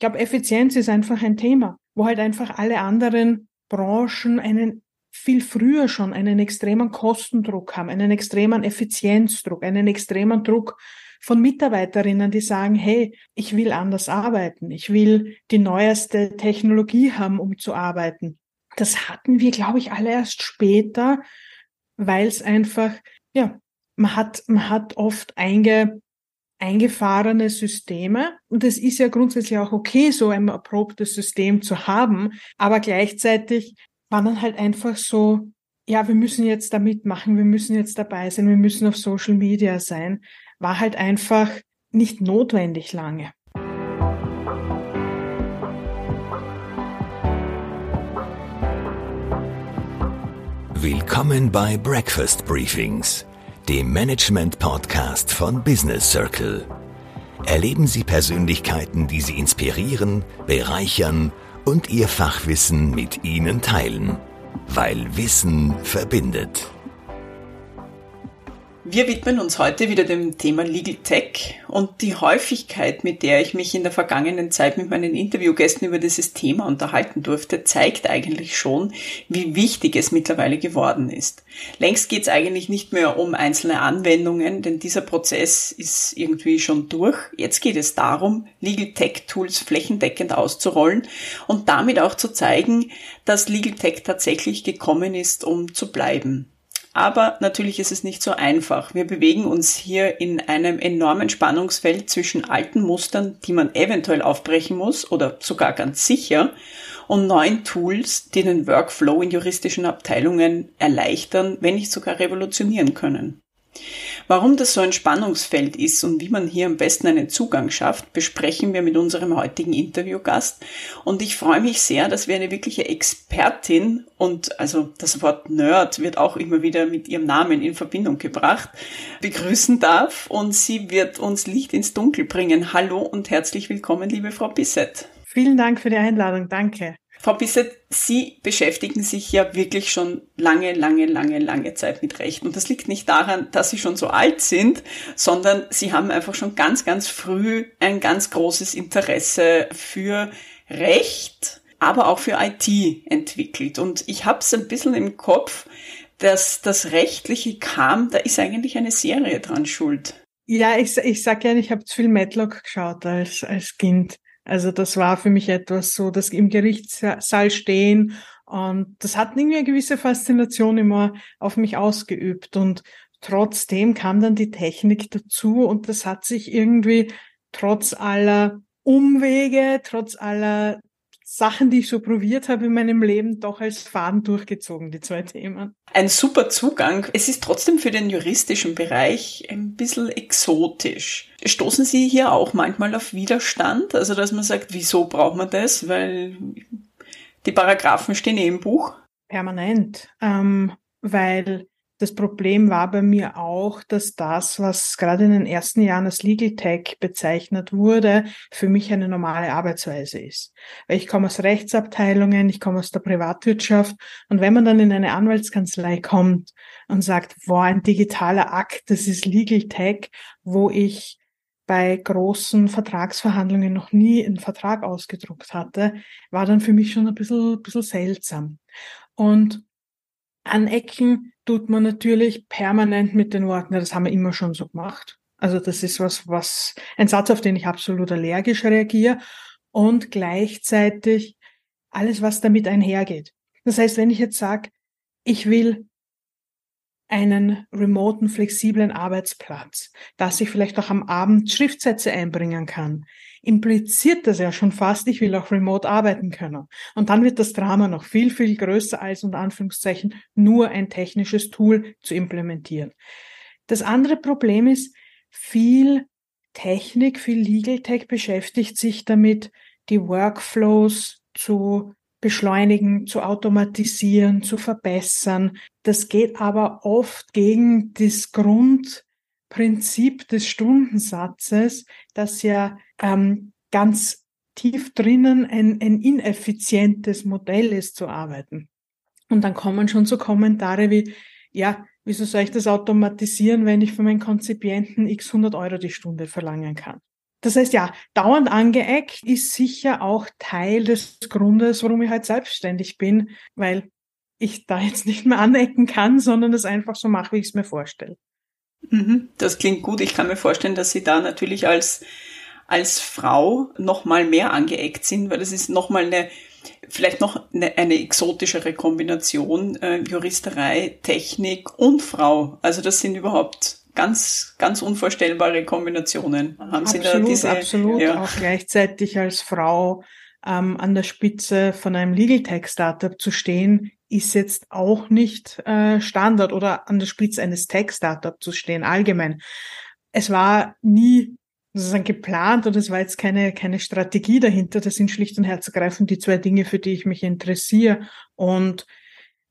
glaube, Effizienz ist einfach ein Thema, wo halt einfach alle anderen Branchen einen viel früher schon einen extremen Kostendruck haben, einen extremen Effizienzdruck, einen extremen Druck von Mitarbeiterinnen, die sagen, hey, ich will anders arbeiten, ich will die neueste Technologie haben, um zu arbeiten. Das hatten wir, glaube ich, alle erst später, weil es einfach, ja, man hat, man hat oft einge, eingefahrene Systeme. Und es ist ja grundsätzlich auch okay, so ein erprobtes System zu haben. Aber gleichzeitig war dann halt einfach so, ja, wir müssen jetzt da mitmachen, wir müssen jetzt dabei sein, wir müssen auf Social Media sein war halt einfach nicht notwendig lange. Willkommen bei Breakfast Briefings, dem Management-Podcast von Business Circle. Erleben Sie Persönlichkeiten, die Sie inspirieren, bereichern und Ihr Fachwissen mit Ihnen teilen, weil Wissen verbindet. Wir widmen uns heute wieder dem Thema Legal Tech und die Häufigkeit, mit der ich mich in der vergangenen Zeit mit meinen Interviewgästen über dieses Thema unterhalten durfte, zeigt eigentlich schon, wie wichtig es mittlerweile geworden ist. Längst geht es eigentlich nicht mehr um einzelne Anwendungen, denn dieser Prozess ist irgendwie schon durch. Jetzt geht es darum, Legal Tech Tools flächendeckend auszurollen und damit auch zu zeigen, dass Legal Tech tatsächlich gekommen ist, um zu bleiben. Aber natürlich ist es nicht so einfach. Wir bewegen uns hier in einem enormen Spannungsfeld zwischen alten Mustern, die man eventuell aufbrechen muss oder sogar ganz sicher, und neuen Tools, die den Workflow in juristischen Abteilungen erleichtern, wenn nicht sogar revolutionieren können. Warum das so ein Spannungsfeld ist und wie man hier am besten einen Zugang schafft, besprechen wir mit unserem heutigen Interviewgast. Und ich freue mich sehr, dass wir eine wirkliche Expertin und also das Wort Nerd wird auch immer wieder mit ihrem Namen in Verbindung gebracht, begrüßen darf. Und sie wird uns Licht ins Dunkel bringen. Hallo und herzlich willkommen, liebe Frau Bissett. Vielen Dank für die Einladung. Danke. Frau Bisset, Sie beschäftigen sich ja wirklich schon lange, lange, lange, lange Zeit mit Recht. Und das liegt nicht daran, dass Sie schon so alt sind, sondern Sie haben einfach schon ganz, ganz früh ein ganz großes Interesse für Recht, aber auch für IT entwickelt. Und ich habe es ein bisschen im Kopf, dass das Rechtliche kam, da ist eigentlich eine Serie dran schuld. Ja, ich, ich sag ja, ich habe zu viel Matlock geschaut als, als Kind. Also das war für mich etwas so, dass im Gerichtssaal stehen. Und das hat irgendwie eine gewisse Faszination immer auf mich ausgeübt. Und trotzdem kam dann die Technik dazu und das hat sich irgendwie trotz aller Umwege, trotz aller Sachen, die ich so probiert habe in meinem Leben, doch als Faden durchgezogen, die zwei Themen. Ein super Zugang. Es ist trotzdem für den juristischen Bereich ein bisschen exotisch. Stoßen Sie hier auch manchmal auf Widerstand? Also, dass man sagt, wieso braucht man das? Weil die Paragraphen stehen eh im Buch. Permanent. Ähm, weil das Problem war bei mir auch, dass das, was gerade in den ersten Jahren als Legal Tech bezeichnet wurde, für mich eine normale Arbeitsweise ist. Weil ich komme aus Rechtsabteilungen, ich komme aus der Privatwirtschaft und wenn man dann in eine Anwaltskanzlei kommt und sagt, boah, ein digitaler Akt, das ist Legal Tech, wo ich bei großen Vertragsverhandlungen noch nie einen Vertrag ausgedruckt hatte, war dann für mich schon ein bisschen, ein bisschen seltsam. Und anecken tut man natürlich permanent mit den Worten, das haben wir immer schon so gemacht. Also das ist was, was, ein Satz, auf den ich absolut allergisch reagiere und gleichzeitig alles, was damit einhergeht. Das heißt, wenn ich jetzt sage, ich will einen remoten, flexiblen Arbeitsplatz, dass ich vielleicht auch am Abend Schriftsätze einbringen kann, impliziert das ja schon fast, ich will auch remote arbeiten können. Und dann wird das Drama noch viel, viel größer als unter Anführungszeichen nur ein technisches Tool zu implementieren. Das andere Problem ist, viel Technik, viel Legal Tech beschäftigt sich damit, die Workflows zu beschleunigen, zu automatisieren, zu verbessern. Das geht aber oft gegen das Grund, Prinzip des Stundensatzes, das ja ähm, ganz tief drinnen ein, ein ineffizientes Modell ist zu arbeiten. Und dann kommen schon so Kommentare wie, ja, wieso soll ich das automatisieren, wenn ich von meinen Konzipienten x 100 Euro die Stunde verlangen kann? Das heißt, ja, dauernd angeeckt ist sicher auch Teil des Grundes, warum ich halt selbstständig bin, weil ich da jetzt nicht mehr anecken kann, sondern es einfach so mache, wie ich es mir vorstelle. Mhm, das klingt gut. Ich kann mir vorstellen, dass Sie da natürlich als, als Frau noch mal mehr angeeckt sind, weil das ist noch mal eine, vielleicht noch eine, eine exotischere Kombination, äh, Juristerei, Technik und Frau. Also das sind überhaupt ganz, ganz unvorstellbare Kombinationen. Haben absolut, Sie da diese? Absolut, ja. auch gleichzeitig als Frau ähm, an der Spitze von einem Legal Tech Startup zu stehen, ist jetzt auch nicht äh, Standard oder an der Spitze eines Tech Startup zu stehen allgemein. Es war nie sozusagen geplant und es war jetzt keine, keine Strategie dahinter. Das sind schlicht und herzergreifend die zwei Dinge, für die ich mich interessiere. Und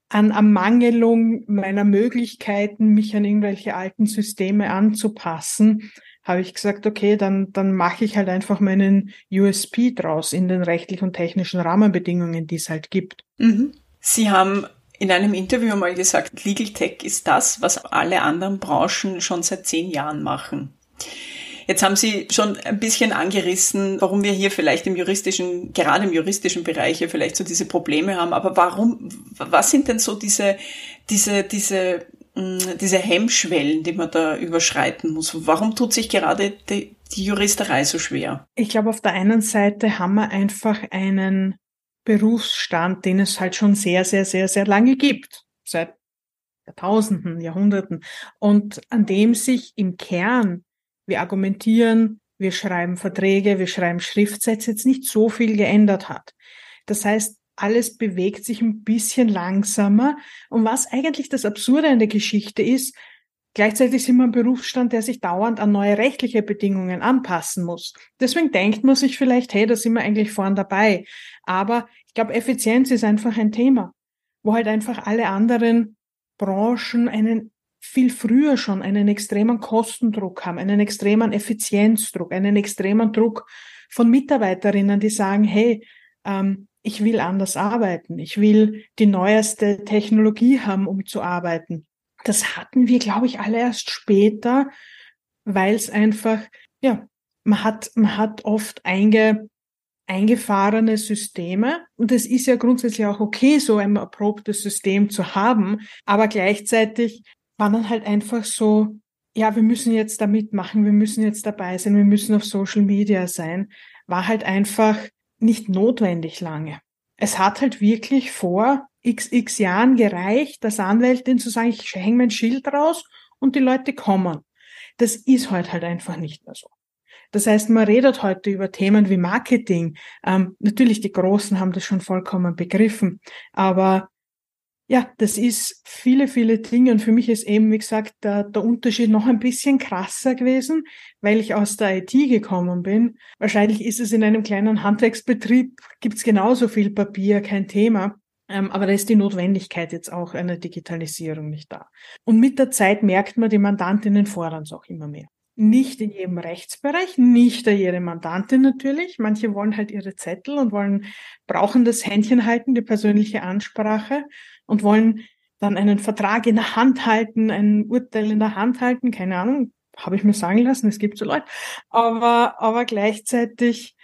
an Ermangelung meiner Möglichkeiten, mich an irgendwelche alten Systeme anzupassen, habe ich gesagt, okay, dann, dann mache ich halt einfach meinen USP draus in den rechtlichen und technischen Rahmenbedingungen, die es halt gibt. Mhm. Sie haben in einem Interview mal gesagt, Legal Tech ist das, was alle anderen Branchen schon seit zehn Jahren machen. Jetzt haben Sie schon ein bisschen angerissen, warum wir hier vielleicht im juristischen, gerade im juristischen Bereich hier vielleicht so diese Probleme haben. Aber warum, was sind denn so diese, diese, diese, diese Hemmschwellen, die man da überschreiten muss? Warum tut sich gerade die, die Juristerei so schwer? Ich glaube, auf der einen Seite haben wir einfach einen Berufsstand, den es halt schon sehr, sehr, sehr, sehr lange gibt. Seit Jahrtausenden, Jahrhunderten. Und an dem sich im Kern wir argumentieren, wir schreiben Verträge, wir schreiben Schriftsätze, jetzt nicht so viel geändert hat. Das heißt, alles bewegt sich ein bisschen langsamer. Und was eigentlich das Absurde an der Geschichte ist, gleichzeitig sind wir ein Berufsstand, der sich dauernd an neue rechtliche Bedingungen anpassen muss. Deswegen denkt man sich vielleicht, hey, da sind wir eigentlich vorn dabei. Aber ich glaube, Effizienz ist einfach ein Thema, wo halt einfach alle anderen Branchen einen viel früher schon einen extremen Kostendruck haben, einen extremen Effizienzdruck, einen extremen Druck von Mitarbeiterinnen, die sagen, hey, ähm, ich will anders arbeiten, ich will die neueste Technologie haben, um zu arbeiten. Das hatten wir, glaube ich, alle erst später, weil es einfach, ja, man hat, man hat oft einge, eingefahrene Systeme. Und es ist ja grundsätzlich auch okay, so ein erprobtes System zu haben. Aber gleichzeitig war dann halt einfach so, ja, wir müssen jetzt da mitmachen, wir müssen jetzt dabei sein, wir müssen auf Social Media sein, war halt einfach nicht notwendig lange. Es hat halt wirklich vor xx Jahren gereicht, als Anwältin zu sagen, ich hänge mein Schild raus und die Leute kommen. Das ist heute halt einfach nicht mehr so. Das heißt, man redet heute über Themen wie Marketing. Ähm, natürlich, die Großen haben das schon vollkommen begriffen, aber ja, das ist viele, viele Dinge. Und für mich ist eben, wie gesagt, der, der Unterschied noch ein bisschen krasser gewesen, weil ich aus der IT gekommen bin. Wahrscheinlich ist es in einem kleinen Handwerksbetrieb, gibt's genauso viel Papier, kein Thema. Ähm, aber da ist die Notwendigkeit jetzt auch einer Digitalisierung nicht da. Und mit der Zeit merkt man, die Mandantinnen fordern es auch immer mehr. Nicht in jedem Rechtsbereich, nicht jede Mandantin natürlich. Manche wollen halt ihre Zettel und wollen, brauchen das Händchen halten, die persönliche Ansprache und wollen dann einen Vertrag in der Hand halten, ein Urteil in der Hand halten, keine Ahnung, habe ich mir sagen lassen, es gibt so Leute. Aber, aber gleichzeitig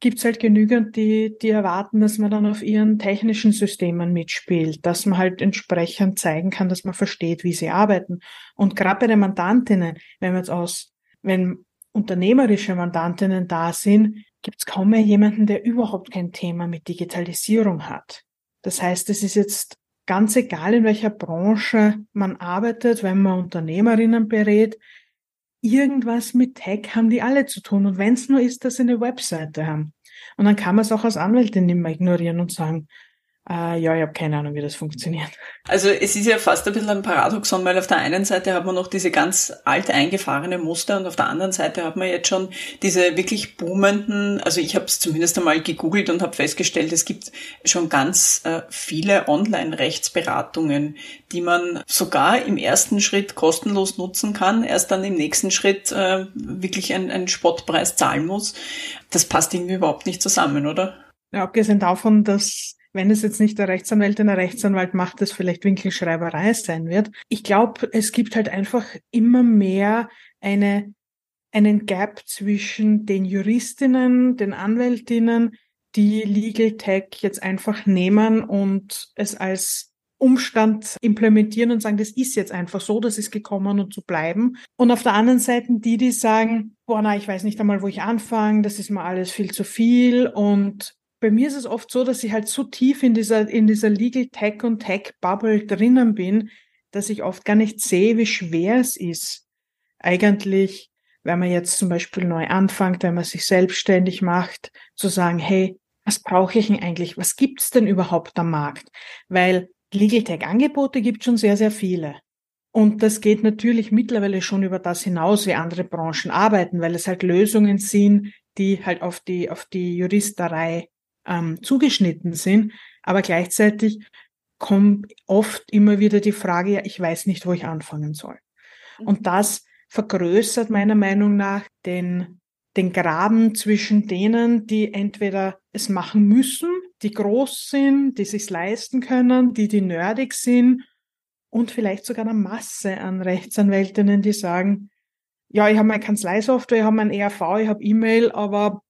gibt es halt genügend, die, die erwarten, dass man dann auf ihren technischen Systemen mitspielt, dass man halt entsprechend zeigen kann, dass man versteht, wie sie arbeiten. Und gerade bei den Mandantinnen, wenn man jetzt aus, wenn unternehmerische Mandantinnen da sind, gibt es kaum mehr jemanden, der überhaupt kein Thema mit Digitalisierung hat. Das heißt, es ist jetzt ganz egal, in welcher Branche man arbeitet, wenn man Unternehmerinnen berät, irgendwas mit Tech haben die alle zu tun. Und wenn es nur ist, dass sie eine Webseite haben. Und dann kann man es auch als Anwältin nicht mehr ignorieren und sagen, äh, ja, ich habe keine Ahnung, wie das funktioniert. Also es ist ja fast ein bisschen ein Paradoxon, weil auf der einen Seite hat man noch diese ganz alt eingefahrene Muster und auf der anderen Seite hat man jetzt schon diese wirklich boomenden, also ich habe es zumindest einmal gegoogelt und habe festgestellt, es gibt schon ganz äh, viele Online-Rechtsberatungen, die man sogar im ersten Schritt kostenlos nutzen kann, erst dann im nächsten Schritt äh, wirklich einen, einen Spottpreis zahlen muss. Das passt irgendwie überhaupt nicht zusammen, oder? Ja, abgesehen davon, dass wenn es jetzt nicht der Rechtsanwältin, der Rechtsanwalt macht, das vielleicht Winkelschreiberei sein wird. Ich glaube, es gibt halt einfach immer mehr eine, einen Gap zwischen den Juristinnen, den Anwältinnen, die Legal Tech jetzt einfach nehmen und es als Umstand implementieren und sagen, das ist jetzt einfach so, das ist gekommen und zu bleiben. Und auf der anderen Seite die, die sagen, boah, na, ich weiß nicht einmal, wo ich anfange, das ist mir alles viel zu viel. Und bei mir ist es oft so, dass ich halt so tief in dieser, in dieser Legal Tech und Tech Bubble drinnen bin, dass ich oft gar nicht sehe, wie schwer es ist, eigentlich, wenn man jetzt zum Beispiel neu anfängt, wenn man sich selbstständig macht, zu sagen, hey, was brauche ich denn eigentlich? Was gibt's denn überhaupt am Markt? Weil Legal Tech Angebote gibt schon sehr, sehr viele. Und das geht natürlich mittlerweile schon über das hinaus, wie andere Branchen arbeiten, weil es halt Lösungen sind, die halt auf die, auf die Juristerei ähm, zugeschnitten sind. Aber gleichzeitig kommt oft immer wieder die Frage, ja, ich weiß nicht, wo ich anfangen soll. Mhm. Und das vergrößert meiner Meinung nach den, den Graben zwischen denen, die entweder es machen müssen, die groß sind, die sich's leisten können, die die nerdig sind und vielleicht sogar eine Masse an Rechtsanwältinnen, die sagen, ja, ich habe meine Kanzleisoftware, ich habe mein ERV, ich habe E-Mail, aber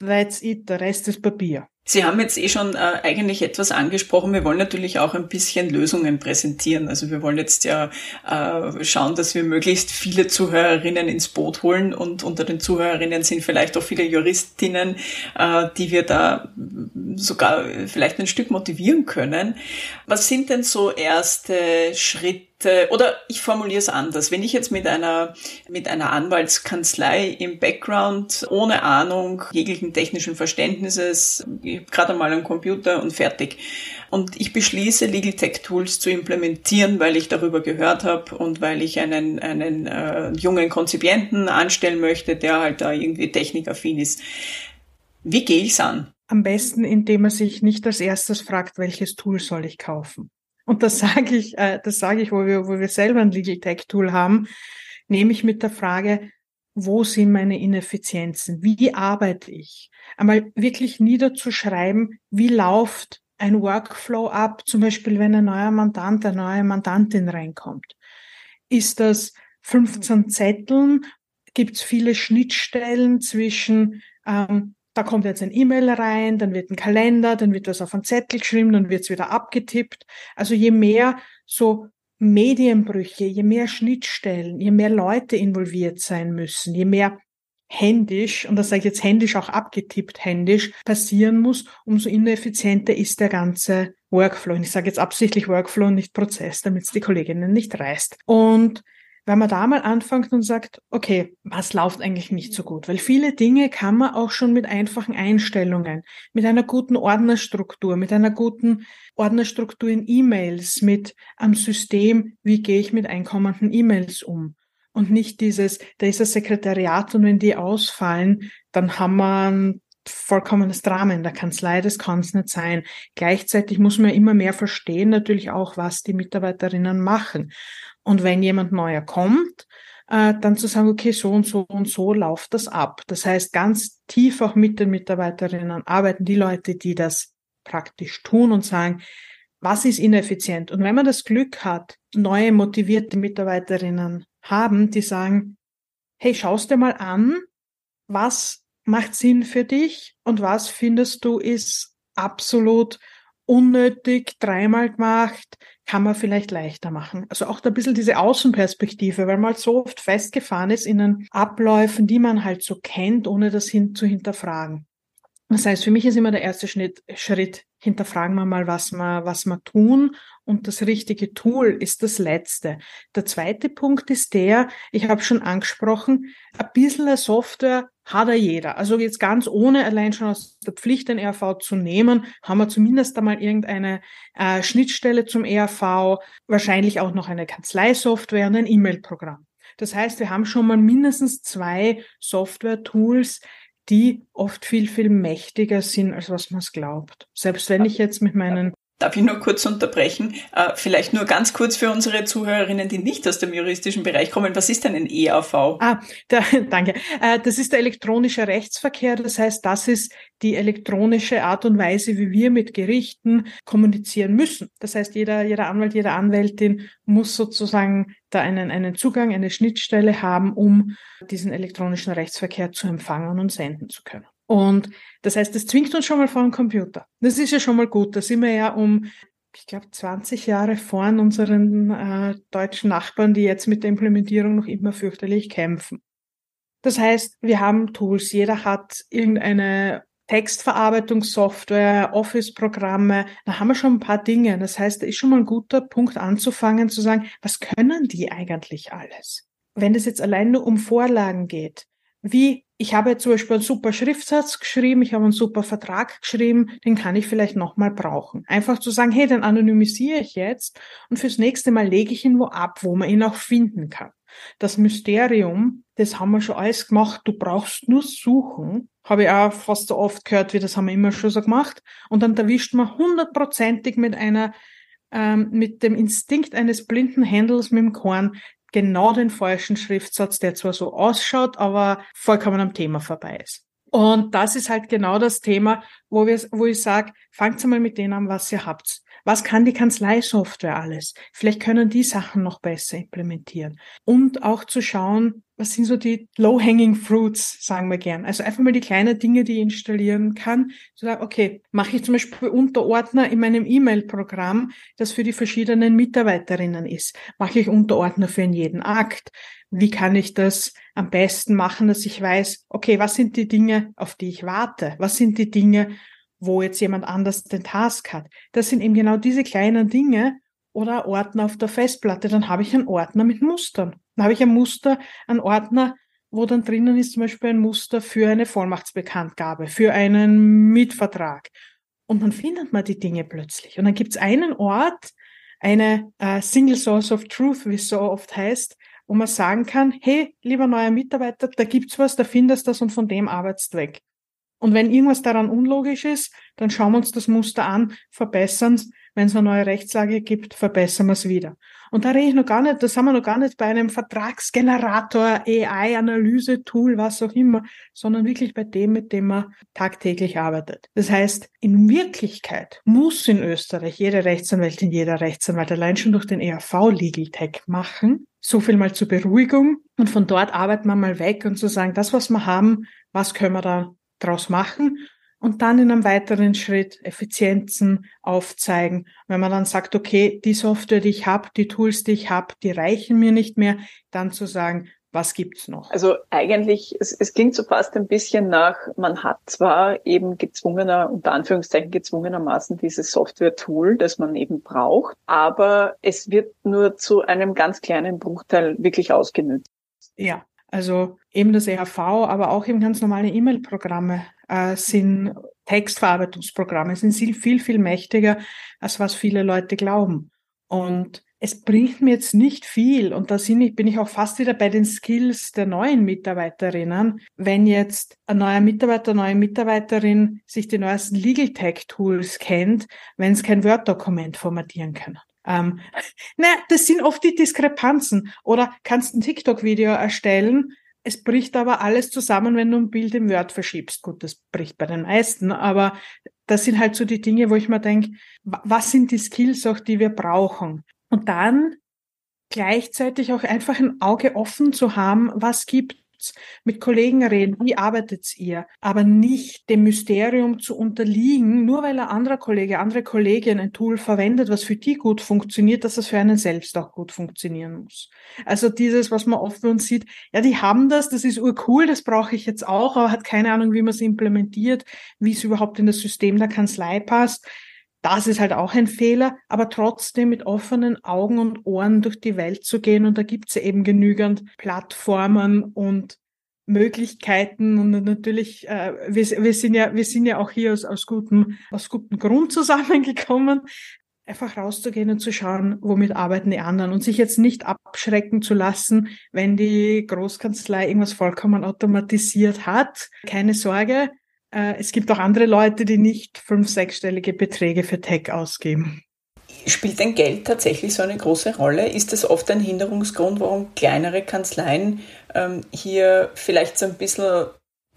that's it, der Rest ist Papier. Sie haben jetzt eh schon äh, eigentlich etwas angesprochen. Wir wollen natürlich auch ein bisschen Lösungen präsentieren. Also wir wollen jetzt ja äh, schauen, dass wir möglichst viele Zuhörerinnen ins Boot holen und unter den Zuhörerinnen sind vielleicht auch viele Juristinnen, äh, die wir da sogar vielleicht ein Stück motivieren können. Was sind denn so erste Schritte? Oder ich formuliere es anders. Wenn ich jetzt mit einer, mit einer Anwaltskanzlei im Background ohne Ahnung jeglichen technischen Verständnisses, gerade mal einen Computer und fertig. Und ich beschließe, Legal Tech Tools zu implementieren, weil ich darüber gehört habe und weil ich einen, einen äh, jungen Konzipienten anstellen möchte, der halt da irgendwie technikaffin ist. Wie gehe ich's an? Am besten, indem man sich nicht als erstes fragt, welches Tool soll ich kaufen. Und das sage ich, äh, das sage ich, wo wir, wo wir selber ein Legal Tech Tool haben, nehme ich mit der Frage, wo sind meine Ineffizienzen? Wie arbeite ich? Einmal wirklich niederzuschreiben, wie läuft ein Workflow ab, zum Beispiel wenn ein neuer Mandant, eine neue Mandantin reinkommt. Ist das 15 Zetteln? Gibt es viele Schnittstellen zwischen, ähm, da kommt jetzt ein E-Mail rein, dann wird ein Kalender, dann wird was auf einen Zettel geschrieben, dann wird es wieder abgetippt. Also je mehr so Medienbrüche, je mehr Schnittstellen, je mehr Leute involviert sein müssen, je mehr händisch, und das sage ich jetzt händisch auch abgetippt händisch, passieren muss, umso ineffizienter ist der ganze Workflow. Und ich sage jetzt absichtlich Workflow und nicht Prozess, damit es die Kolleginnen nicht reißt. Und wenn man da mal anfängt und sagt, okay, was läuft eigentlich nicht so gut? Weil viele Dinge kann man auch schon mit einfachen Einstellungen, mit einer guten Ordnerstruktur, mit einer guten Ordnerstruktur in E-Mails, mit einem System, wie gehe ich mit einkommenden E-Mails um? Und nicht dieses, da ist das Sekretariat und wenn die ausfallen, dann haben wir ein vollkommenes Drama in der Kanzlei, das kann es nicht sein. Gleichzeitig muss man immer mehr verstehen, natürlich auch, was die Mitarbeiterinnen machen. Und wenn jemand neuer kommt, äh, dann zu sagen, okay, so und so und so läuft das ab. Das heißt, ganz tief auch mit den Mitarbeiterinnen arbeiten die Leute, die das praktisch tun und sagen, was ist ineffizient? Und wenn man das Glück hat, neue motivierte Mitarbeiterinnen haben, die sagen, hey, schaust dir mal an, was macht Sinn für dich und was findest du ist absolut unnötig, dreimal gemacht, kann man vielleicht leichter machen. Also auch da ein bisschen diese Außenperspektive, weil man halt so oft festgefahren ist in den Abläufen, die man halt so kennt, ohne das hin zu hinterfragen. Das heißt, für mich ist immer der erste Schritt, Schritt hinterfragen wir mal, was wir, was wir tun. Und das richtige Tool ist das letzte. Der zweite Punkt ist der, ich habe schon angesprochen, ein bisschen Software hat er jeder. Also jetzt ganz ohne allein schon aus der Pflicht den ERV zu nehmen, haben wir zumindest einmal irgendeine äh, Schnittstelle zum ERV, wahrscheinlich auch noch eine Kanzleisoftware und ein E-Mail-Programm. Das heißt, wir haben schon mal mindestens zwei Software-Tools, die oft viel, viel mächtiger sind, als was man es glaubt. Selbst wenn ich jetzt mit meinen Darf ich nur kurz unterbrechen? Äh, vielleicht nur ganz kurz für unsere Zuhörerinnen, die nicht aus dem juristischen Bereich kommen. Was ist denn ein EAV? Ah, da, danke. Äh, das ist der elektronische Rechtsverkehr. Das heißt, das ist die elektronische Art und Weise, wie wir mit Gerichten kommunizieren müssen. Das heißt, jeder, jeder Anwalt, jede Anwältin muss sozusagen da einen, einen Zugang, eine Schnittstelle haben, um diesen elektronischen Rechtsverkehr zu empfangen und senden zu können. Und das heißt, das zwingt uns schon mal vor den Computer. Das ist ja schon mal gut. Da sind wir ja um, ich glaube, 20 Jahre vor unseren äh, deutschen Nachbarn, die jetzt mit der Implementierung noch immer fürchterlich kämpfen. Das heißt, wir haben Tools. Jeder hat irgendeine Textverarbeitungssoftware, Office-Programme, da haben wir schon ein paar Dinge. Das heißt, da ist schon mal ein guter Punkt anzufangen zu sagen, was können die eigentlich alles? Wenn es jetzt allein nur um Vorlagen geht, wie ich habe zum Beispiel einen super Schriftsatz geschrieben, ich habe einen super Vertrag geschrieben, den kann ich vielleicht nochmal brauchen. Einfach zu sagen, hey, den anonymisiere ich jetzt und fürs nächste Mal lege ich ihn wo ab, wo man ihn auch finden kann. Das Mysterium, das haben wir schon alles gemacht, du brauchst nur suchen, habe ich auch fast so oft gehört, wie das haben wir immer schon so gemacht. Und dann erwischt man hundertprozentig mit einer ähm, mit dem Instinkt eines blinden Händels mit dem Korn genau den falschen Schriftsatz, der zwar so ausschaut, aber vollkommen am Thema vorbei ist. Und das ist halt genau das Thema, wo wir, wo ich sage, fangt mal mit denen an, was ihr habt. Was kann die Kanzleisoftware alles? Vielleicht können die Sachen noch besser implementieren. Und auch zu schauen, was sind so die low-hanging fruits, sagen wir gern. Also einfach mal die kleinen Dinge, die ich installieren kann. Zu sagen, okay, mache ich zum Beispiel Unterordner in meinem E-Mail-Programm, das für die verschiedenen Mitarbeiterinnen ist. Mache ich Unterordner für jeden Akt. Wie kann ich das am besten machen, dass ich weiß, okay, was sind die Dinge, auf die ich warte? Was sind die Dinge, wo jetzt jemand anders den Task hat? Das sind eben genau diese kleinen Dinge oder Ordner auf der Festplatte. Dann habe ich einen Ordner mit Mustern. Dann habe ich ein Muster, einen Ordner, wo dann drinnen ist zum Beispiel ein Muster für eine Vollmachtsbekanntgabe, für einen Mietvertrag. Und dann findet man die Dinge plötzlich. Und dann gibt es einen Ort, eine äh, Single Source of Truth, wie es so oft heißt, wo man sagen kann, hey, lieber neuer Mitarbeiter, da gibt's was, da findest du das und von dem arbeitest weg. Und wenn irgendwas daran unlogisch ist, dann schauen wir uns das Muster an, verbessern es. Wenn es eine neue Rechtslage gibt, verbessern wir es wieder. Und da rede ich noch gar nicht, da sind wir noch gar nicht bei einem Vertragsgenerator, AI-Analyse-Tool, was auch immer, sondern wirklich bei dem, mit dem man tagtäglich arbeitet. Das heißt, in Wirklichkeit muss in Österreich jede Rechtsanwältin, jeder Rechtsanwalt allein schon durch den ERV Legal Tech machen. So viel mal zur Beruhigung. Und von dort arbeiten wir mal weg und zu sagen, das, was wir haben, was können wir da draus machen? und dann in einem weiteren Schritt Effizienzen aufzeigen. Wenn man dann sagt, okay, die Software, die ich habe, die Tools, die ich habe, die reichen mir nicht mehr, dann zu sagen, was gibt's noch? Also eigentlich, es, es klingt so fast ein bisschen nach, man hat zwar eben gezwungener, unter Anführungszeichen gezwungenermaßen dieses Software-Tool, das man eben braucht, aber es wird nur zu einem ganz kleinen Bruchteil wirklich ausgenutzt. Ja, also eben das ERV, aber auch eben ganz normale E-Mail-Programme äh, sind Textverarbeitungsprogramme, sind viel, viel mächtiger, als was viele Leute glauben. Und es bringt mir jetzt nicht viel, und da bin ich auch fast wieder bei den Skills der neuen Mitarbeiterinnen, wenn jetzt ein neuer Mitarbeiter, eine neue Mitarbeiterin sich die neuesten Legal Tech Tools kennt, wenn es kein Word-Dokument formatieren kann. Ähm, na, das sind oft die Diskrepanzen. Oder kannst ein TikTok-Video erstellen, es bricht aber alles zusammen, wenn du ein Bild im Word verschiebst. Gut, das bricht bei den meisten, aber das sind halt so die Dinge, wo ich mir denke, was sind die Skills auch, die wir brauchen? Und dann gleichzeitig auch einfach ein Auge offen zu haben, was gibt mit Kollegen reden, wie arbeitet ihr, aber nicht dem Mysterium zu unterliegen, nur weil ein anderer Kollege, andere Kollegin ein Tool verwendet, was für die gut funktioniert, dass es für einen selbst auch gut funktionieren muss. Also dieses, was man oft bei uns sieht, ja, die haben das, das ist urcool, das brauche ich jetzt auch, aber hat keine Ahnung, wie man es implementiert, wie es überhaupt in das System der Kanzlei passt. Das ist halt auch ein Fehler, aber trotzdem mit offenen Augen und Ohren durch die Welt zu gehen. Und da gibt es eben genügend Plattformen und Möglichkeiten und natürlich, äh, wir, wir sind ja, wir sind ja auch hier aus, aus gutem, aus gutem Grund zusammengekommen, einfach rauszugehen und zu schauen, womit arbeiten die anderen und sich jetzt nicht abschrecken zu lassen, wenn die Großkanzlei irgendwas vollkommen automatisiert hat. Keine Sorge, es gibt auch andere Leute, die nicht fünf, sechsstellige Beträge für Tech ausgeben. Spielt denn Geld tatsächlich so eine große Rolle? Ist das oft ein Hinderungsgrund, warum kleinere Kanzleien ähm, hier vielleicht so ein bisschen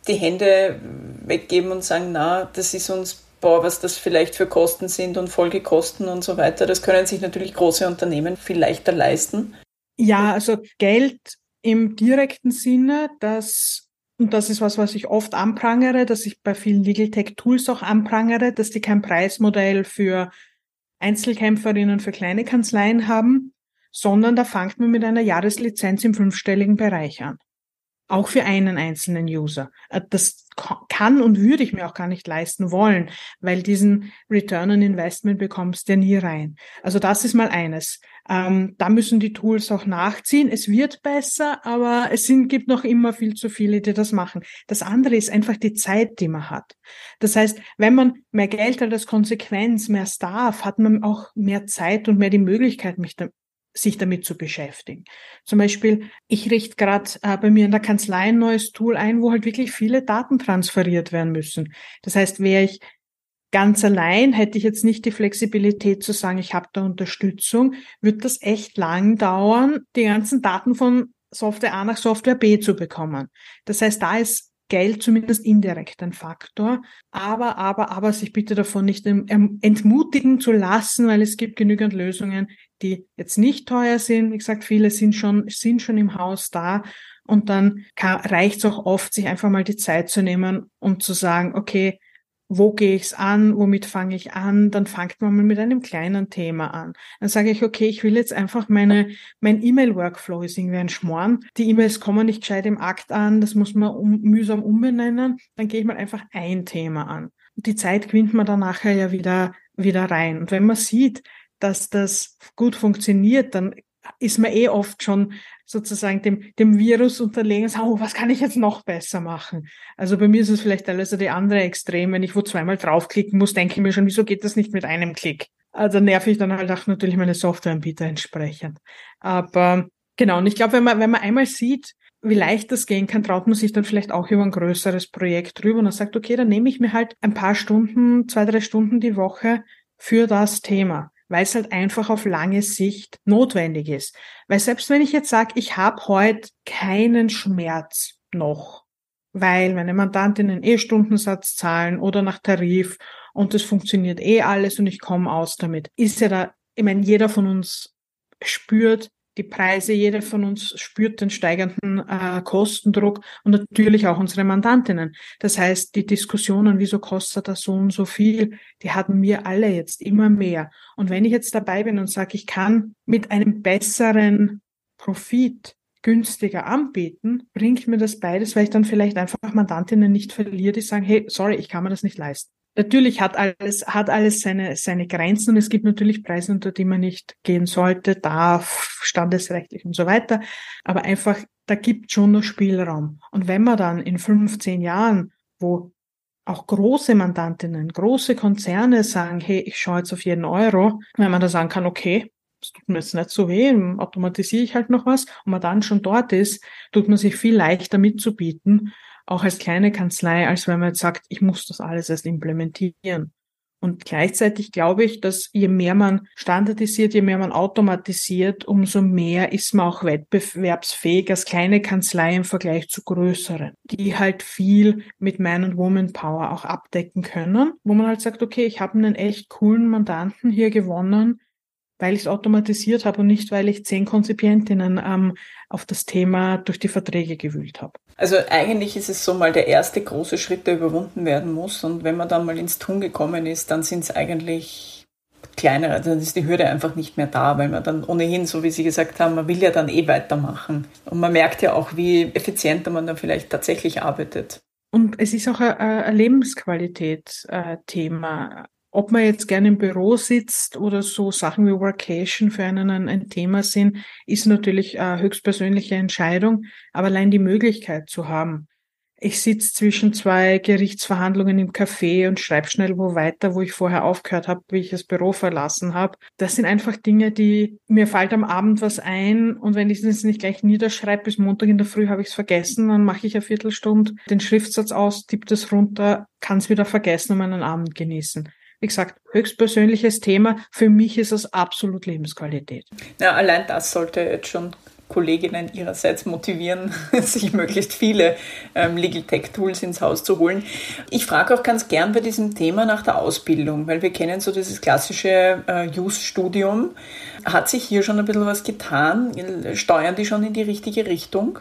die Hände weggeben und sagen, na, das ist uns, boah, was das vielleicht für Kosten sind und Folgekosten und so weiter. Das können sich natürlich große Unternehmen viel leichter leisten. Ja, also Geld im direkten Sinne, das und das ist was, was ich oft anprangere, dass ich bei vielen Legal Tech Tools auch anprangere, dass die kein Preismodell für Einzelkämpferinnen für kleine Kanzleien haben, sondern da fangt man mit einer Jahreslizenz im fünfstelligen Bereich an. Auch für einen einzelnen User. Äh, das kann und würde ich mir auch gar nicht leisten wollen, weil diesen Return on Investment bekommst du ja nie rein. Also das ist mal eines. Ähm, da müssen die Tools auch nachziehen. Es wird besser, aber es sind, gibt noch immer viel zu viele, die das machen. Das andere ist einfach die Zeit, die man hat. Das heißt, wenn man mehr Geld hat als Konsequenz, mehr Staff, hat man auch mehr Zeit und mehr die Möglichkeit, sich damit zu beschäftigen. Zum Beispiel, ich richte gerade äh, bei mir in der Kanzlei ein neues Tool ein, wo halt wirklich viele Daten transferiert werden müssen. Das heißt, wäre ich ganz allein, hätte ich jetzt nicht die Flexibilität zu sagen, ich habe da Unterstützung, wird das echt lang dauern, die ganzen Daten von Software A nach Software B zu bekommen. Das heißt, da ist Geld zumindest indirekt ein Faktor. Aber, aber, aber sich bitte davon nicht entmutigen zu lassen, weil es gibt genügend Lösungen, die jetzt nicht teuer sind. Wie gesagt, viele sind schon, sind schon im Haus da. Und dann reicht es auch oft, sich einfach mal die Zeit zu nehmen und zu sagen, okay, wo gehe ich's an, womit fange ich an, dann fangt man mal mit einem kleinen Thema an. Dann sage ich, okay, ich will jetzt einfach meine, mein E-Mail-Workflow ist irgendwie ein Schmoren. Die E-Mails kommen nicht gescheit im Akt an, das muss man um, mühsam umbenennen. Dann gehe ich mal einfach ein Thema an. Und die Zeit gewinnt man dann nachher ja wieder, wieder rein. Und wenn man sieht, dass das gut funktioniert, dann ist man eh oft schon sozusagen dem, dem Virus unterlegen, so, oh, was kann ich jetzt noch besser machen? Also bei mir ist es vielleicht teilweise die andere Extrem, wenn ich wo zweimal draufklicken muss, denke ich mir schon, wieso geht das nicht mit einem Klick? Also nerv ich dann halt auch natürlich meine Softwareanbieter entsprechend. Aber genau, und ich glaube, wenn man, wenn man einmal sieht, wie leicht das gehen kann, traut man sich dann vielleicht auch über ein größeres Projekt drüber und sagt, okay, dann nehme ich mir halt ein paar Stunden, zwei, drei Stunden die Woche für das Thema weil es halt einfach auf lange Sicht notwendig ist. Weil selbst wenn ich jetzt sage, ich habe heute keinen Schmerz noch, weil meine Mandantinnen eh Stundensatz zahlen oder nach Tarif und es funktioniert eh alles und ich komme aus damit, ist ja da, ich meine, jeder von uns spürt, die Preise, jeder von uns spürt den steigenden äh, Kostendruck und natürlich auch unsere Mandantinnen. Das heißt, die Diskussionen, wieso kostet das so und so viel, die hatten wir alle jetzt immer mehr. Und wenn ich jetzt dabei bin und sage, ich kann mit einem besseren Profit günstiger anbieten, bringt mir das beides, weil ich dann vielleicht einfach Mandantinnen nicht verliere, die sagen, hey, sorry, ich kann mir das nicht leisten. Natürlich hat alles, hat alles seine, seine Grenzen und es gibt natürlich Preise, unter die man nicht gehen sollte, darf, standesrechtlich und so weiter. Aber einfach, da gibt schon noch Spielraum. Und wenn man dann in 15 Jahren, wo auch große Mandantinnen, große Konzerne sagen, hey, ich schaue jetzt auf jeden Euro, wenn man da sagen kann, okay, es tut mir jetzt nicht so weh, automatisiere ich halt noch was und man dann schon dort ist, tut man sich viel leichter mitzubieten auch als kleine Kanzlei, als wenn man jetzt sagt, ich muss das alles erst implementieren. Und gleichzeitig glaube ich, dass je mehr man standardisiert, je mehr man automatisiert, umso mehr ist man auch wettbewerbsfähig als kleine Kanzlei im Vergleich zu größeren, die halt viel mit Man- und Woman-Power auch abdecken können, wo man halt sagt, okay, ich habe einen echt coolen Mandanten hier gewonnen, weil ich es automatisiert habe und nicht, weil ich zehn Konzipientinnen ähm, auf das Thema durch die Verträge gewühlt habe. Also eigentlich ist es so mal der erste große Schritt, der überwunden werden muss. Und wenn man dann mal ins Tun gekommen ist, dann sind es eigentlich kleinere, also dann ist die Hürde einfach nicht mehr da, weil man dann ohnehin, so wie Sie gesagt haben, man will ja dann eh weitermachen. Und man merkt ja auch, wie effizienter man dann vielleicht tatsächlich arbeitet. Und es ist auch ein, ein Lebensqualität-Thema ob man jetzt gerne im Büro sitzt oder so Sachen wie Workation für einen ein, ein Thema sind, ist natürlich eine höchstpersönliche Entscheidung, aber allein die Möglichkeit zu haben. ich sitze zwischen zwei Gerichtsverhandlungen im Café und schreibe schnell wo weiter, wo ich vorher aufgehört habe, wie ich das Büro verlassen habe. Das sind einfach Dinge, die mir fällt am Abend was ein und wenn ich es nicht gleich niederschreibe, bis Montag in der Früh habe ich es vergessen, dann mache ich eine Viertelstunde den Schriftsatz aus, tippe das runter, kann es wieder vergessen und meinen Abend genießen. Wie gesagt, höchstpersönliches Thema. Für mich ist es absolut Lebensqualität. Ja, allein das sollte jetzt schon Kolleginnen ihrerseits motivieren, sich möglichst viele ähm, Legal Tech Tools ins Haus zu holen. Ich frage auch ganz gern bei diesem Thema nach der Ausbildung, weil wir kennen so dieses klassische äh, Use-Studium. Hat sich hier schon ein bisschen was getan? Steuern die schon in die richtige Richtung?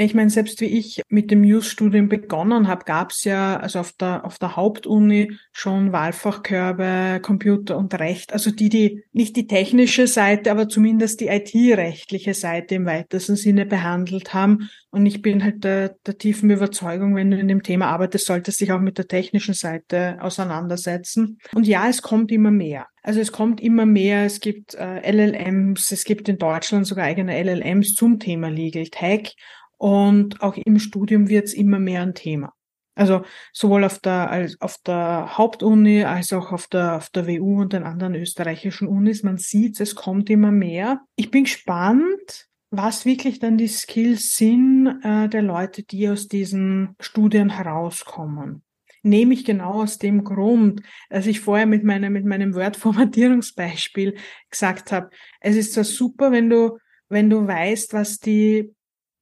Ich meine, selbst wie ich mit dem News-Studium begonnen habe, gab es ja also auf der, auf der Hauptuni schon Wahlfachkörbe, Computer und Recht. Also die, die nicht die technische Seite, aber zumindest die IT-rechtliche Seite im weitesten Sinne behandelt haben. Und ich bin halt der, der tiefen Überzeugung, wenn du in dem Thema arbeitest, solltest du dich auch mit der technischen Seite auseinandersetzen. Und ja, es kommt immer mehr. Also es kommt immer mehr, es gibt äh, LLMs, es gibt in Deutschland sogar eigene LLMs zum Thema Legal Tech. Und auch im Studium wird es immer mehr ein Thema. Also sowohl auf der, als auf der Hauptuni als auch auf der, auf der WU und den anderen österreichischen Unis. Man sieht, es kommt immer mehr. Ich bin gespannt, was wirklich dann die Skills sind äh, der Leute, die aus diesen Studien herauskommen. Nehme ich genau aus dem Grund, dass ich vorher mit meinem, mit meinem Word-Formatierungsbeispiel gesagt habe, es ist zwar super, wenn du, wenn du weißt, was die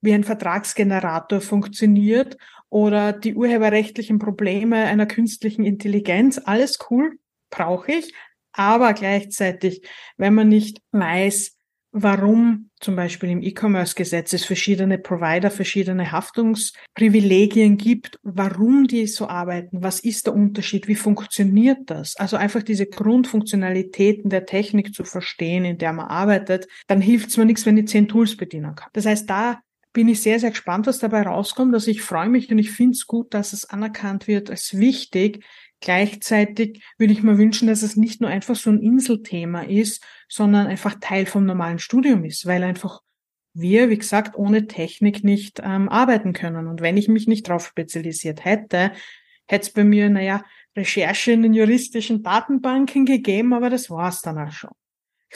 wie ein Vertragsgenerator funktioniert oder die urheberrechtlichen Probleme einer künstlichen Intelligenz. Alles cool, brauche ich. Aber gleichzeitig, wenn man nicht weiß, warum zum Beispiel im E-Commerce-Gesetz es verschiedene Provider, verschiedene Haftungsprivilegien gibt, warum die so arbeiten, was ist der Unterschied, wie funktioniert das? Also einfach diese Grundfunktionalitäten der Technik zu verstehen, in der man arbeitet, dann hilft es mir nichts, wenn ich zehn Tools bedienen kann. Das heißt, da bin ich sehr, sehr gespannt, was dabei rauskommt. Also ich freue mich und ich finde es gut, dass es anerkannt wird als wichtig. Gleichzeitig würde ich mir wünschen, dass es nicht nur einfach so ein Inselthema ist, sondern einfach Teil vom normalen Studium ist, weil einfach wir, wie gesagt, ohne Technik nicht ähm, arbeiten können. Und wenn ich mich nicht darauf spezialisiert hätte, hätte es bei mir, naja, Recherche in den juristischen Datenbanken gegeben, aber das war es dann auch schon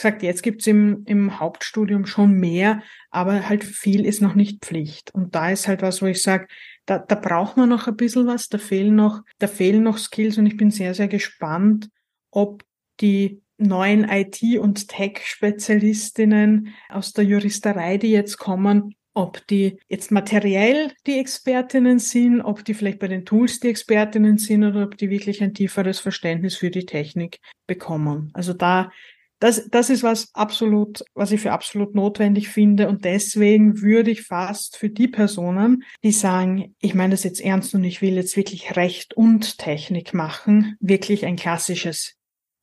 gesagt, jetzt gibt's im, im Hauptstudium schon mehr, aber halt viel ist noch nicht Pflicht. Und da ist halt was, wo ich sage, da, da braucht man noch ein bisschen was, da fehlen noch, da fehlen noch Skills und ich bin sehr, sehr gespannt, ob die neuen IT- und Tech-Spezialistinnen aus der Juristerei, die jetzt kommen, ob die jetzt materiell die Expertinnen sind, ob die vielleicht bei den Tools die Expertinnen sind oder ob die wirklich ein tieferes Verständnis für die Technik bekommen. Also da das, das ist was absolut, was ich für absolut notwendig finde. Und deswegen würde ich fast für die Personen, die sagen, ich meine das jetzt ernst und ich will jetzt wirklich Recht und Technik machen, wirklich ein klassisches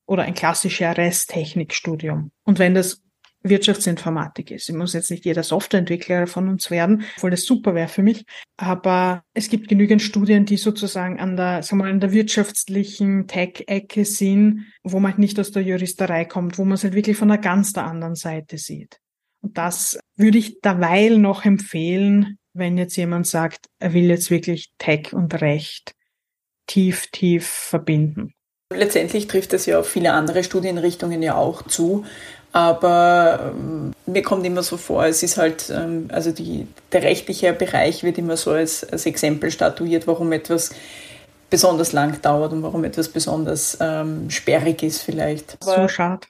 oder ein klassisches Resttechnikstudium. Und wenn das Wirtschaftsinformatik ist. Ich muss jetzt nicht jeder Softwareentwickler von uns werden, obwohl das super wäre für mich. Aber es gibt genügend Studien, die sozusagen an der, sagen wir mal, an der wirtschaftlichen Tech-Ecke sind, wo man halt nicht aus der Juristerei kommt, wo man es halt wirklich von einer ganz der anderen Seite sieht. Und das würde ich derweil noch empfehlen, wenn jetzt jemand sagt, er will jetzt wirklich Tech und Recht tief, tief verbinden. Letztendlich trifft es ja auf viele andere Studienrichtungen ja auch zu. Aber ähm, mir kommt immer so vor, es ist halt, ähm, also die, der rechtliche Bereich wird immer so als, als Exempel statuiert, warum etwas besonders lang dauert und warum etwas besonders ähm, sperrig ist vielleicht. Aber, so schade.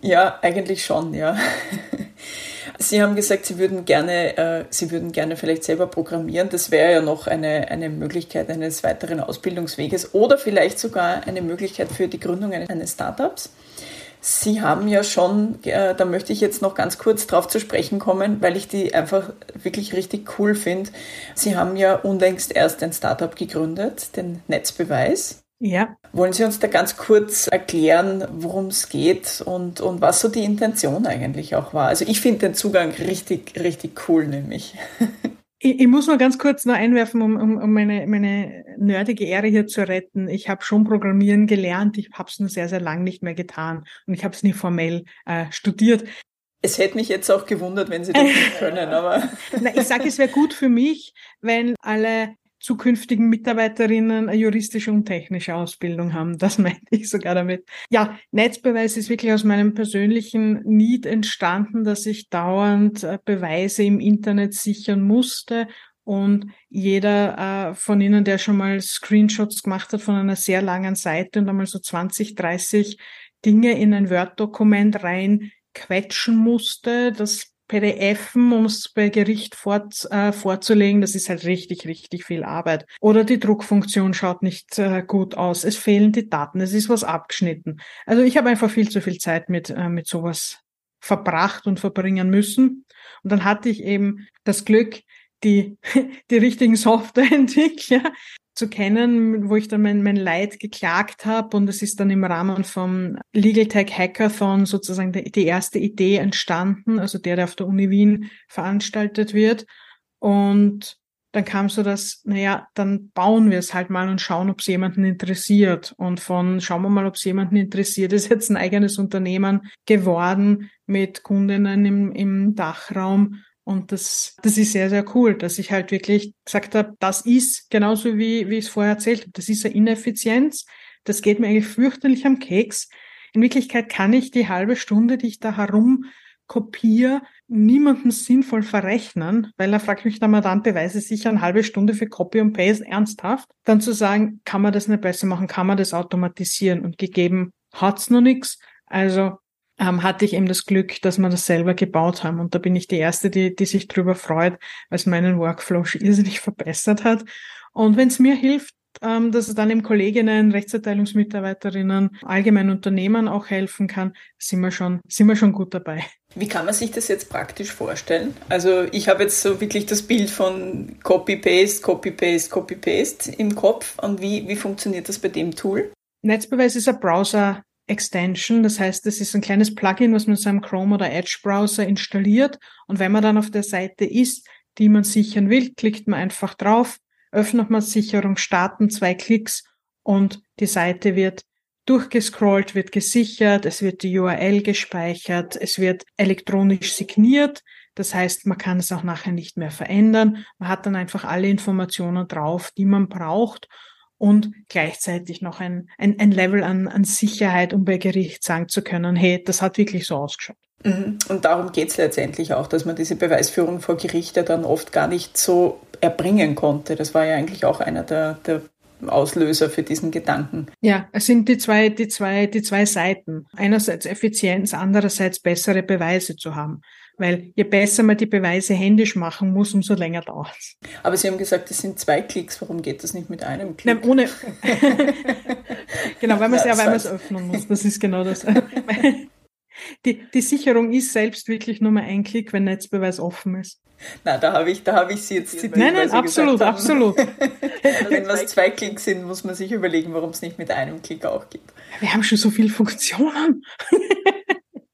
Ja, eigentlich schon, ja. Sie haben gesagt, Sie würden gerne, äh, Sie würden gerne vielleicht selber programmieren. Das wäre ja noch eine, eine Möglichkeit eines weiteren Ausbildungsweges oder vielleicht sogar eine Möglichkeit für die Gründung eines Startups. Sie haben ja schon, äh, da möchte ich jetzt noch ganz kurz drauf zu sprechen kommen, weil ich die einfach wirklich richtig cool finde. Sie haben ja unlängst erst ein Startup gegründet, den Netzbeweis. Ja. Wollen Sie uns da ganz kurz erklären, worum es geht und, und was so die Intention eigentlich auch war? Also ich finde den Zugang richtig, richtig cool, nämlich. Ich, ich muss nur ganz kurz noch einwerfen, um, um, um meine, meine nerdige Ehre hier zu retten. Ich habe schon Programmieren gelernt, ich habe es nur sehr, sehr lang nicht mehr getan und ich habe es nie formell äh, studiert. Es hätte mich jetzt auch gewundert, wenn Sie das nicht können, aber. Na, ich sage, es wäre gut für mich, wenn alle zukünftigen Mitarbeiterinnen eine juristische und technische Ausbildung haben. Das meinte ich sogar damit. Ja, Netzbeweis ist wirklich aus meinem persönlichen Need entstanden, dass ich dauernd äh, Beweise im Internet sichern musste und jeder äh, von Ihnen, der schon mal Screenshots gemacht hat von einer sehr langen Seite und einmal so 20, 30 Dinge in ein Word-Dokument rein quetschen musste, das PDF, um es bei Gericht fort, äh, vorzulegen, das ist halt richtig, richtig viel Arbeit. Oder die Druckfunktion schaut nicht äh, gut aus. Es fehlen die Daten, es ist was abgeschnitten. Also ich habe einfach viel zu viel Zeit mit, äh, mit sowas verbracht und verbringen müssen. Und dann hatte ich eben das Glück, die, die richtigen Softwareentwickler zu kennen, wo ich dann mein, mein Leid geklagt habe und es ist dann im Rahmen vom Legal Tech Hackathon sozusagen die, die erste Idee entstanden, also der, der auf der Uni Wien veranstaltet wird. Und dann kam so das, naja, dann bauen wir es halt mal und schauen, ob es jemanden interessiert. Und von schauen wir mal, ob es jemanden interessiert, ist jetzt ein eigenes Unternehmen geworden mit Kundinnen im, im Dachraum und das, das ist sehr, sehr cool, dass ich halt wirklich gesagt habe, das ist genauso wie, wie ich es vorher erzählt habe, das ist eine Ineffizienz, das geht mir eigentlich fürchterlich am Keks. In Wirklichkeit kann ich die halbe Stunde, die ich da herum kopiere, niemandem sinnvoll verrechnen, weil er fragt mich dann mal dann, beweise sicher eine halbe Stunde für Copy und Paste ernsthaft. Dann zu sagen, kann man das nicht besser machen, kann man das automatisieren und gegeben hat's noch nichts. Also ähm, hatte ich eben das Glück, dass wir das selber gebaut haben. Und da bin ich die Erste, die, die sich drüber freut, weil es meinen Workflow irrsinnig verbessert hat. Und wenn es mir hilft, ähm, dass es dann eben Kolleginnen, Rechtsabteilungsmitarbeiterinnen, allgemein Unternehmen auch helfen kann, sind wir schon, sind wir schon gut dabei. Wie kann man sich das jetzt praktisch vorstellen? Also ich habe jetzt so wirklich das Bild von Copy-Paste, Copy-Paste, Copy-Paste im Kopf. Und wie, wie funktioniert das bei dem Tool? Netzbeweis ist ein Browser Extension. Das heißt, es ist ein kleines Plugin, was man in seinem Chrome oder Edge Browser installiert. Und wenn man dann auf der Seite ist, die man sichern will, klickt man einfach drauf, öffnet man Sicherung, starten, zwei Klicks und die Seite wird durchgescrollt, wird gesichert, es wird die URL gespeichert, es wird elektronisch signiert. Das heißt, man kann es auch nachher nicht mehr verändern. Man hat dann einfach alle Informationen drauf, die man braucht und gleichzeitig noch ein, ein, ein Level an, an Sicherheit, um bei Gericht sagen zu können, hey, das hat wirklich so ausgeschaut. Mhm. Und darum geht es letztendlich auch, dass man diese Beweisführung vor Gericht ja dann oft gar nicht so erbringen konnte. Das war ja eigentlich auch einer der, der Auslöser für diesen Gedanken. Ja, es sind die zwei, die zwei, die zwei Seiten. Einerseits Effizienz, andererseits bessere Beweise zu haben. Weil je besser man die Beweise händisch machen muss, umso länger dauert es. Aber Sie haben gesagt, es sind zwei Klicks. Warum geht das nicht mit einem Klick? Nein, ohne. genau, weil man es ja, weil öffnen muss. Das ist genau das. Die, die Sicherung ist selbst wirklich nur mal ein Klick, wenn Netzbeweis offen ist. Na, da habe ich, da habe ich Sie jetzt zitiert. Nein, nein, absolut, absolut. wenn was zwei Klicks sind, muss man sich überlegen, warum es nicht mit einem Klick auch geht. Wir haben schon so viele Funktionen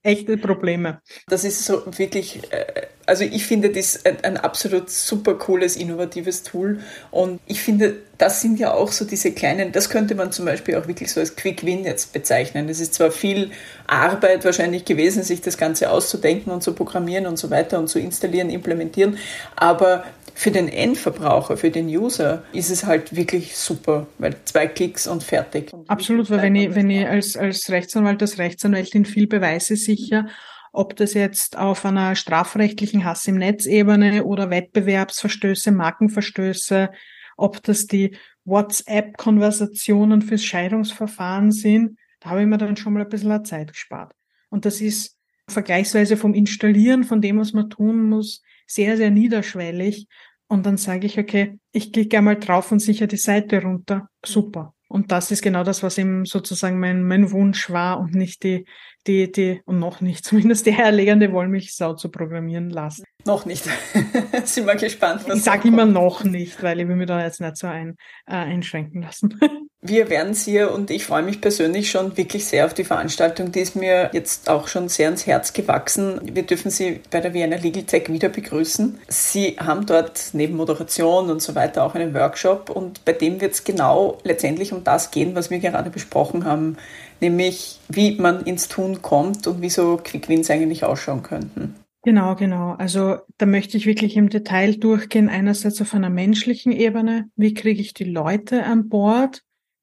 echte Probleme. Das ist so wirklich, äh, also ich finde das ein, ein, absolut super cooles, innovatives Tool. Und ich finde, das sind ja auch so diese kleinen, das könnte man zum Beispiel auch wirklich so als Quick Win jetzt bezeichnen. Es ist zwar viel Arbeit wahrscheinlich gewesen, sich das Ganze auszudenken und zu programmieren und so weiter und zu installieren, implementieren, aber für den Endverbraucher, für den User ist es halt wirklich super, weil zwei Klicks und fertig. Absolut, weil wenn ich, wenn ich als, als Rechtsanwalt, als Rechtsanwältin viel Beweise sicher, ob das jetzt auf einer strafrechtlichen Hass im Netzebene oder Wettbewerbsverstöße, Markenverstöße, ob das die WhatsApp-Konversationen fürs Scheidungsverfahren sind, da habe ich mir dann schon mal ein bisschen Zeit gespart. Und das ist vergleichsweise vom Installieren, von dem, was man tun muss, sehr, sehr niederschwellig. Und dann sage ich, okay, ich klicke einmal drauf und sicher die Seite runter. Super. Und das ist genau das, was eben sozusagen mein, mein Wunsch war und nicht die, die, die, und noch nicht, zumindest die herlegende Wollmilchsau zu programmieren lassen. Noch nicht. Sind wir gespannt, Ich sage immer noch nicht, weil ich will mir da jetzt nicht so ein, äh, einschränken lassen. Wir werden hier und ich freue mich persönlich schon wirklich sehr auf die Veranstaltung. Die ist mir jetzt auch schon sehr ans Herz gewachsen. Wir dürfen Sie bei der Vienna Legal Tech wieder begrüßen. Sie haben dort neben Moderation und so weiter auch einen Workshop und bei dem wird es genau letztendlich um das gehen, was wir gerade besprochen haben, nämlich wie man ins Tun kommt und wie so Quick Wins eigentlich ausschauen könnten. Genau, genau. Also da möchte ich wirklich im Detail durchgehen. Einerseits auf einer menschlichen Ebene. Wie kriege ich die Leute an Bord,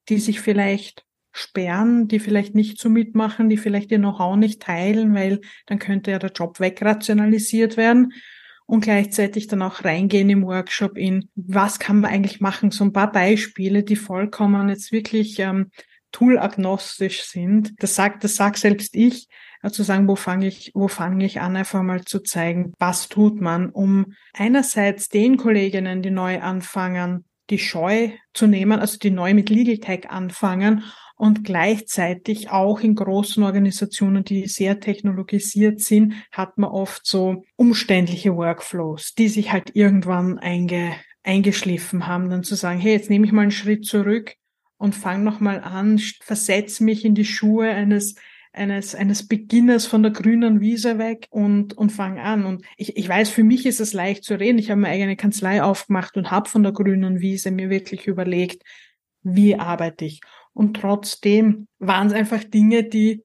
die sich vielleicht sperren, die vielleicht nicht so mitmachen, die vielleicht ihr Know-how nicht teilen, weil dann könnte ja der Job wegrationalisiert werden und gleichzeitig dann auch reingehen im Workshop in, was kann man eigentlich machen? So ein paar Beispiele, die vollkommen jetzt wirklich ähm, toolagnostisch sind. Das sagt, das sagt selbst ich, äh, zu sagen, wo fange ich, wo fange ich an, einfach mal zu zeigen, was tut man, um einerseits den Kolleginnen, die neu anfangen, die Scheu zu nehmen, also die neu mit Legal Tech anfangen und gleichzeitig auch in großen Organisationen, die sehr technologisiert sind, hat man oft so umständliche Workflows, die sich halt irgendwann einge, eingeschliffen haben, dann zu sagen, hey, jetzt nehme ich mal einen Schritt zurück und fange nochmal an, versetze mich in die Schuhe eines eines, eines Beginners von der grünen Wiese weg und, und fang an. Und ich, ich weiß, für mich ist es leicht zu reden. Ich habe meine eigene Kanzlei aufgemacht und habe von der grünen Wiese mir wirklich überlegt, wie arbeite ich. Und trotzdem waren es einfach Dinge, die,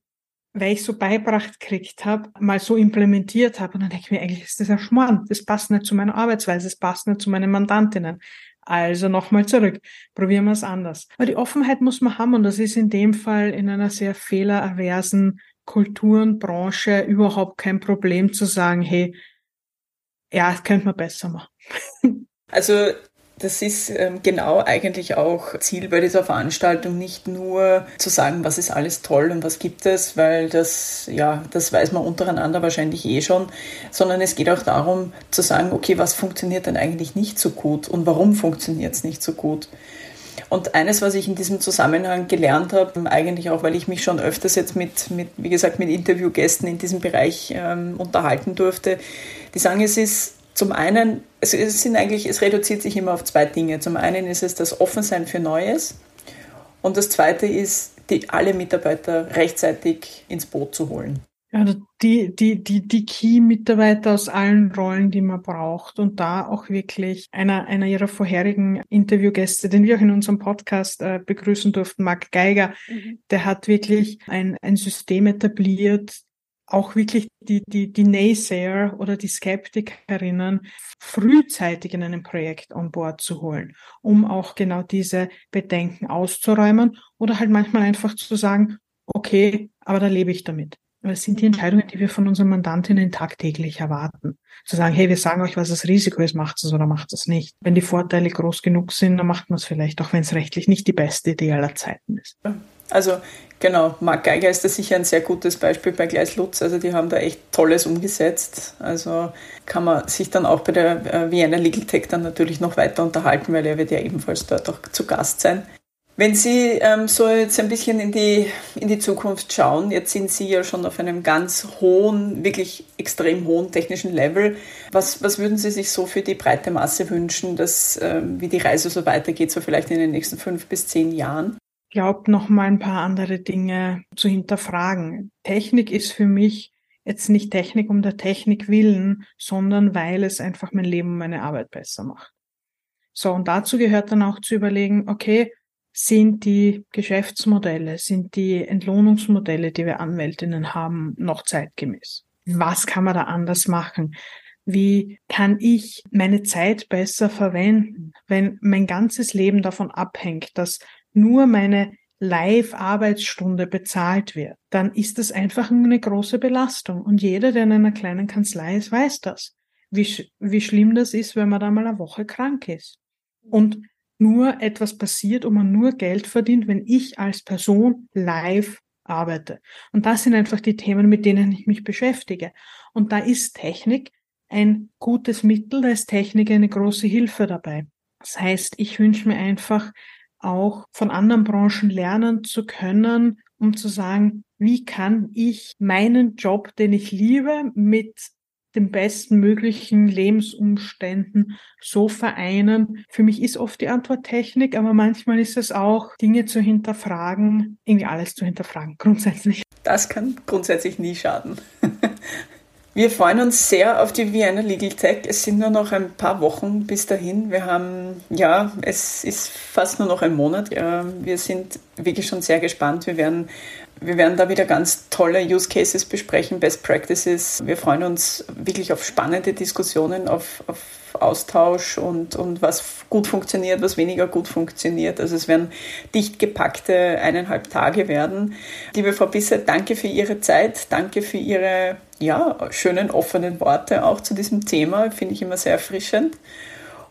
weil ich so beibracht gekriegt habe, mal so implementiert habe. Und dann denke ich mir, eigentlich ist das ja Schmarrn. Das passt nicht zu meiner Arbeitsweise, das passt nicht zu meinen Mandantinnen. Also nochmal zurück. Probieren wir es anders. Aber die Offenheit muss man haben und das ist in dem Fall in einer sehr fehleraversen Kulturenbranche überhaupt kein Problem zu sagen, hey, ja, das könnte man besser machen. Also das ist ähm, genau eigentlich auch Ziel bei dieser Veranstaltung, nicht nur zu sagen, was ist alles toll und was gibt es, weil das, ja, das weiß man untereinander wahrscheinlich eh schon, sondern es geht auch darum zu sagen, okay, was funktioniert denn eigentlich nicht so gut und warum funktioniert es nicht so gut? Und eines, was ich in diesem Zusammenhang gelernt habe, eigentlich auch, weil ich mich schon öfters jetzt mit, mit wie gesagt, mit Interviewgästen in diesem Bereich ähm, unterhalten durfte, die sagen, es ist zum einen, es, sind eigentlich, es reduziert sich immer auf zwei Dinge. Zum einen ist es das Offensein für Neues und das zweite ist, die, alle Mitarbeiter rechtzeitig ins Boot zu holen. Ja, die, die, die, die Key-Mitarbeiter aus allen Rollen, die man braucht. Und da auch wirklich einer, einer ihrer vorherigen Interviewgäste, den wir auch in unserem Podcast äh, begrüßen durften, Marc Geiger, mhm. der hat wirklich ein, ein System etabliert, auch wirklich die, die, die Naysayer oder die Skeptikerinnen frühzeitig in einem Projekt on board zu holen, um auch genau diese Bedenken auszuräumen oder halt manchmal einfach zu sagen, okay, aber da lebe ich damit. Das sind die Entscheidungen, die wir von unseren Mandantinnen tagtäglich erwarten. Zu sagen, hey, wir sagen euch, was das Risiko ist, macht es oder macht es nicht. Wenn die Vorteile groß genug sind, dann macht man es vielleicht, auch wenn es rechtlich nicht die beste Idee aller Zeiten ist. Also genau, Marc Geiger ist da sicher ein sehr gutes Beispiel bei Gleis Lutz. Also die haben da echt Tolles umgesetzt. Also kann man sich dann auch bei der äh, Vienna Legal Tech dann natürlich noch weiter unterhalten, weil er wird ja ebenfalls dort auch zu Gast sein. Wenn Sie ähm, so jetzt ein bisschen in die, in die Zukunft schauen, jetzt sind Sie ja schon auf einem ganz hohen, wirklich extrem hohen technischen Level. Was, was würden Sie sich so für die breite Masse wünschen, dass, ähm, wie die Reise so weitergeht, so vielleicht in den nächsten fünf bis zehn Jahren? Ich glaube, noch mal ein paar andere Dinge zu hinterfragen. Technik ist für mich jetzt nicht Technik um der Technik willen, sondern weil es einfach mein Leben und meine Arbeit besser macht. So, und dazu gehört dann auch zu überlegen, okay, sind die Geschäftsmodelle, sind die Entlohnungsmodelle, die wir Anwältinnen haben, noch zeitgemäß? Was kann man da anders machen? Wie kann ich meine Zeit besser verwenden, wenn mein ganzes Leben davon abhängt, dass nur meine Live-Arbeitsstunde bezahlt wird, dann ist das einfach eine große Belastung. Und jeder, der in einer kleinen Kanzlei ist, weiß das. Wie, wie schlimm das ist, wenn man da mal eine Woche krank ist. Und nur etwas passiert und man nur Geld verdient, wenn ich als Person live arbeite. Und das sind einfach die Themen, mit denen ich mich beschäftige. Und da ist Technik ein gutes Mittel, da ist Technik eine große Hilfe dabei. Das heißt, ich wünsche mir einfach auch von anderen Branchen lernen zu können, um zu sagen, wie kann ich meinen Job, den ich liebe, mit den besten möglichen Lebensumständen so vereinen. Für mich ist oft die Antwort Technik, aber manchmal ist es auch, Dinge zu hinterfragen, irgendwie alles zu hinterfragen, grundsätzlich. Das kann grundsätzlich nie schaden. Wir freuen uns sehr auf die Vienna Legal Tech. Es sind nur noch ein paar Wochen bis dahin. Wir haben, ja, es ist fast nur noch ein Monat. Wir sind wirklich schon sehr gespannt. Wir werden Wir werden da wieder ganz tolle Use Cases besprechen, Best Practices. Wir freuen uns wirklich auf spannende Diskussionen, auf, auf Austausch und, und was gut funktioniert, was weniger gut funktioniert. Also es werden dicht gepackte eineinhalb Tage werden. Liebe Frau Bisset, danke für Ihre Zeit, danke für Ihre ja, schönen offenen Worte auch zu diesem Thema, finde ich immer sehr erfrischend.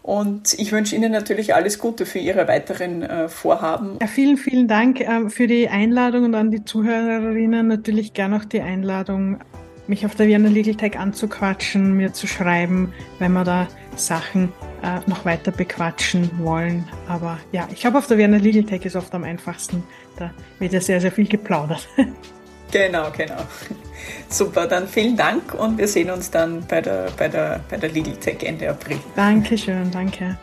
Und ich wünsche Ihnen natürlich alles Gute für Ihre weiteren äh, Vorhaben. Ja, vielen, vielen Dank äh, für die Einladung und an die Zuhörerinnen natürlich gerne auch die Einladung, mich auf der Vienna Legal Tech anzuquatschen, mir zu schreiben, wenn wir da Sachen äh, noch weiter bequatschen wollen. Aber ja, ich glaube, auf der Vienna Legal Tech ist oft am einfachsten. Da wird ja sehr, sehr viel geplaudert. Genau, genau. Super, dann vielen Dank und wir sehen uns dann bei der, bei der, bei der Legal Tech Ende April. Dankeschön, danke.